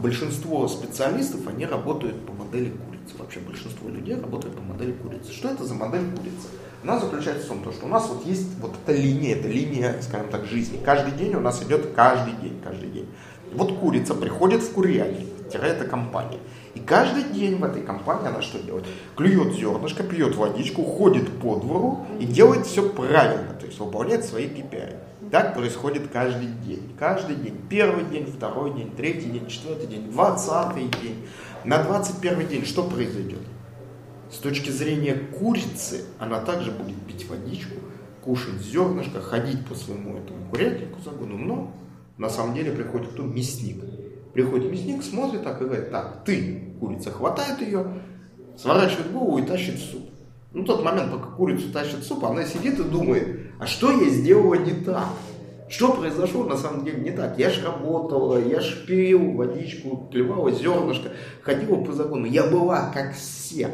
большинство специалистов, они работают по модели курицы. Вообще большинство людей работают по модели курицы. Что это за модель курицы? Она заключается в том, что у нас вот есть вот эта линия, это линия, скажем так, жизни. Каждый день у нас идет каждый день, каждый день. Вот курица приходит в курятник, это компания. И каждый день в этой компании она что делает? Клюет зернышко, пьет водичку, ходит по двору и делает все правильно, то есть выполняет свои KPI. Так происходит каждый день. Каждый день. Первый день, второй день, третий день, четвертый день, двадцатый день. На двадцать первый день что произойдет? С точки зрения курицы, она также будет пить водичку, кушать зернышко, ходить по своему этому курятнику загону, но на самом деле приходит кто? Мясник. Приходит мясник, смотрит так и говорит, так, ты, курица, хватает ее, сворачивает голову и тащит в суп. Ну, тот момент, пока курицу тащит в суп, она сидит и думает, а что я сделала не так? Что произошло на самом деле не так? Я ж работала, я ж пил водичку, клевала зернышко, ходила по закону. Я была как все.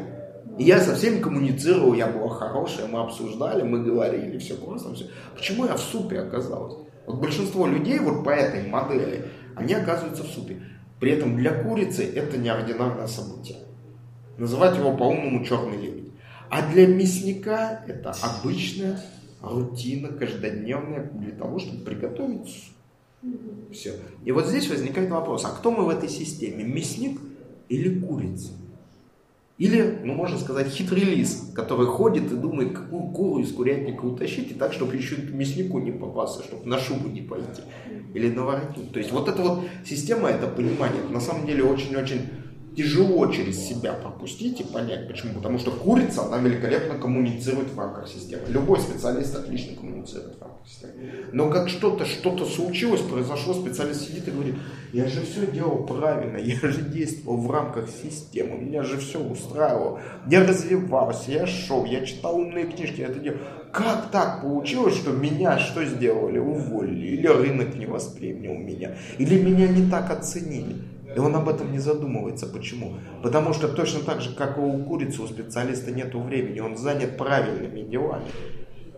Я со всеми коммуницировал, я была хорошая, мы обсуждали, мы говорили, все классно, все. Почему я в супе оказалась? Вот большинство людей вот по этой модели, они оказываются в супе. При этом для курицы это неординарное событие. Называть его по-умному черный лебедь. А для мясника это обычная рутина, каждодневная для того, чтобы приготовить. Все. И вот здесь возникает вопрос, а кто мы в этой системе? Мясник или курица? Или, ну, можно сказать, хитрый лис, который ходит и думает, какую куру из курятника утащить, и так, чтобы еще мяснику не попасться, чтобы на шубу не пойти. Или на воротник. То есть вот эта вот система, это понимание, на самом деле очень-очень тяжело через себя пропустить и понять. Почему? Потому что курица, она великолепно коммуницирует в рамках системы. Любой специалист отлично коммуницирует в рамках системы. Но как что-то, что-то случилось, произошло, специалист сидит и говорит, я же все делал правильно, я же действовал в рамках системы, меня же все устраивало, я развивался, я шел, я читал умные книжки, я это делал. Как так получилось, что меня что сделали? Уволили, или рынок не воспринял меня, или меня не так оценили. И он об этом не задумывается. Почему? Потому что точно так же, как и у курицы, у специалиста нет времени, он занят правильными делами.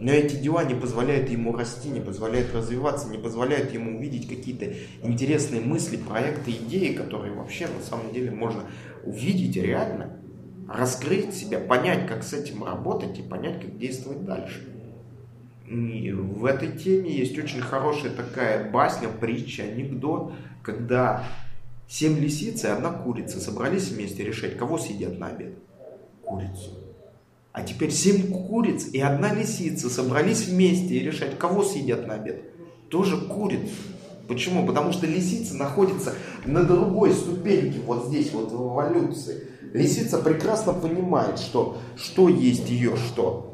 Но эти дела не позволяют ему расти, не позволяют развиваться, не позволяют ему увидеть какие-то интересные мысли, проекты, идеи, которые вообще на самом деле можно увидеть реально, раскрыть себя, понять, как с этим работать и понять, как действовать дальше. И в этой теме есть очень хорошая такая басня, притча, анекдот, когда Семь лисиц и одна курица собрались вместе решать, кого съедят на обед. Курицу. А теперь семь куриц и одна лисица собрались вместе и решать, кого съедят на обед. Тоже курицу. Почему? Потому что лисица находится на другой ступеньке, вот здесь, вот в эволюции. Лисица прекрасно понимает, что, что есть ее что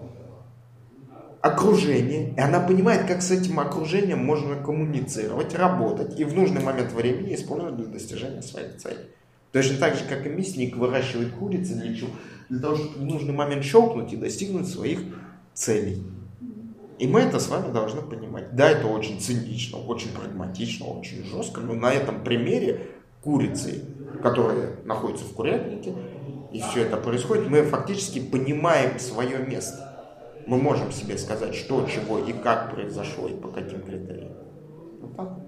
окружение, и она понимает, как с этим окружением можно коммуницировать, работать и в нужный момент времени использовать для достижения своих целей. Точно так же, как и мясник выращивает курицы для? Для того, чтобы в нужный момент щелкнуть и достигнуть своих целей. И мы это с вами должны понимать. Да, это очень цинично, очень прагматично, очень жестко, но на этом примере курицы, которая находится в курятнике, и все это происходит, мы фактически понимаем свое место мы можем себе сказать, что, чего и как произошло, и по каким критериям. Вот так.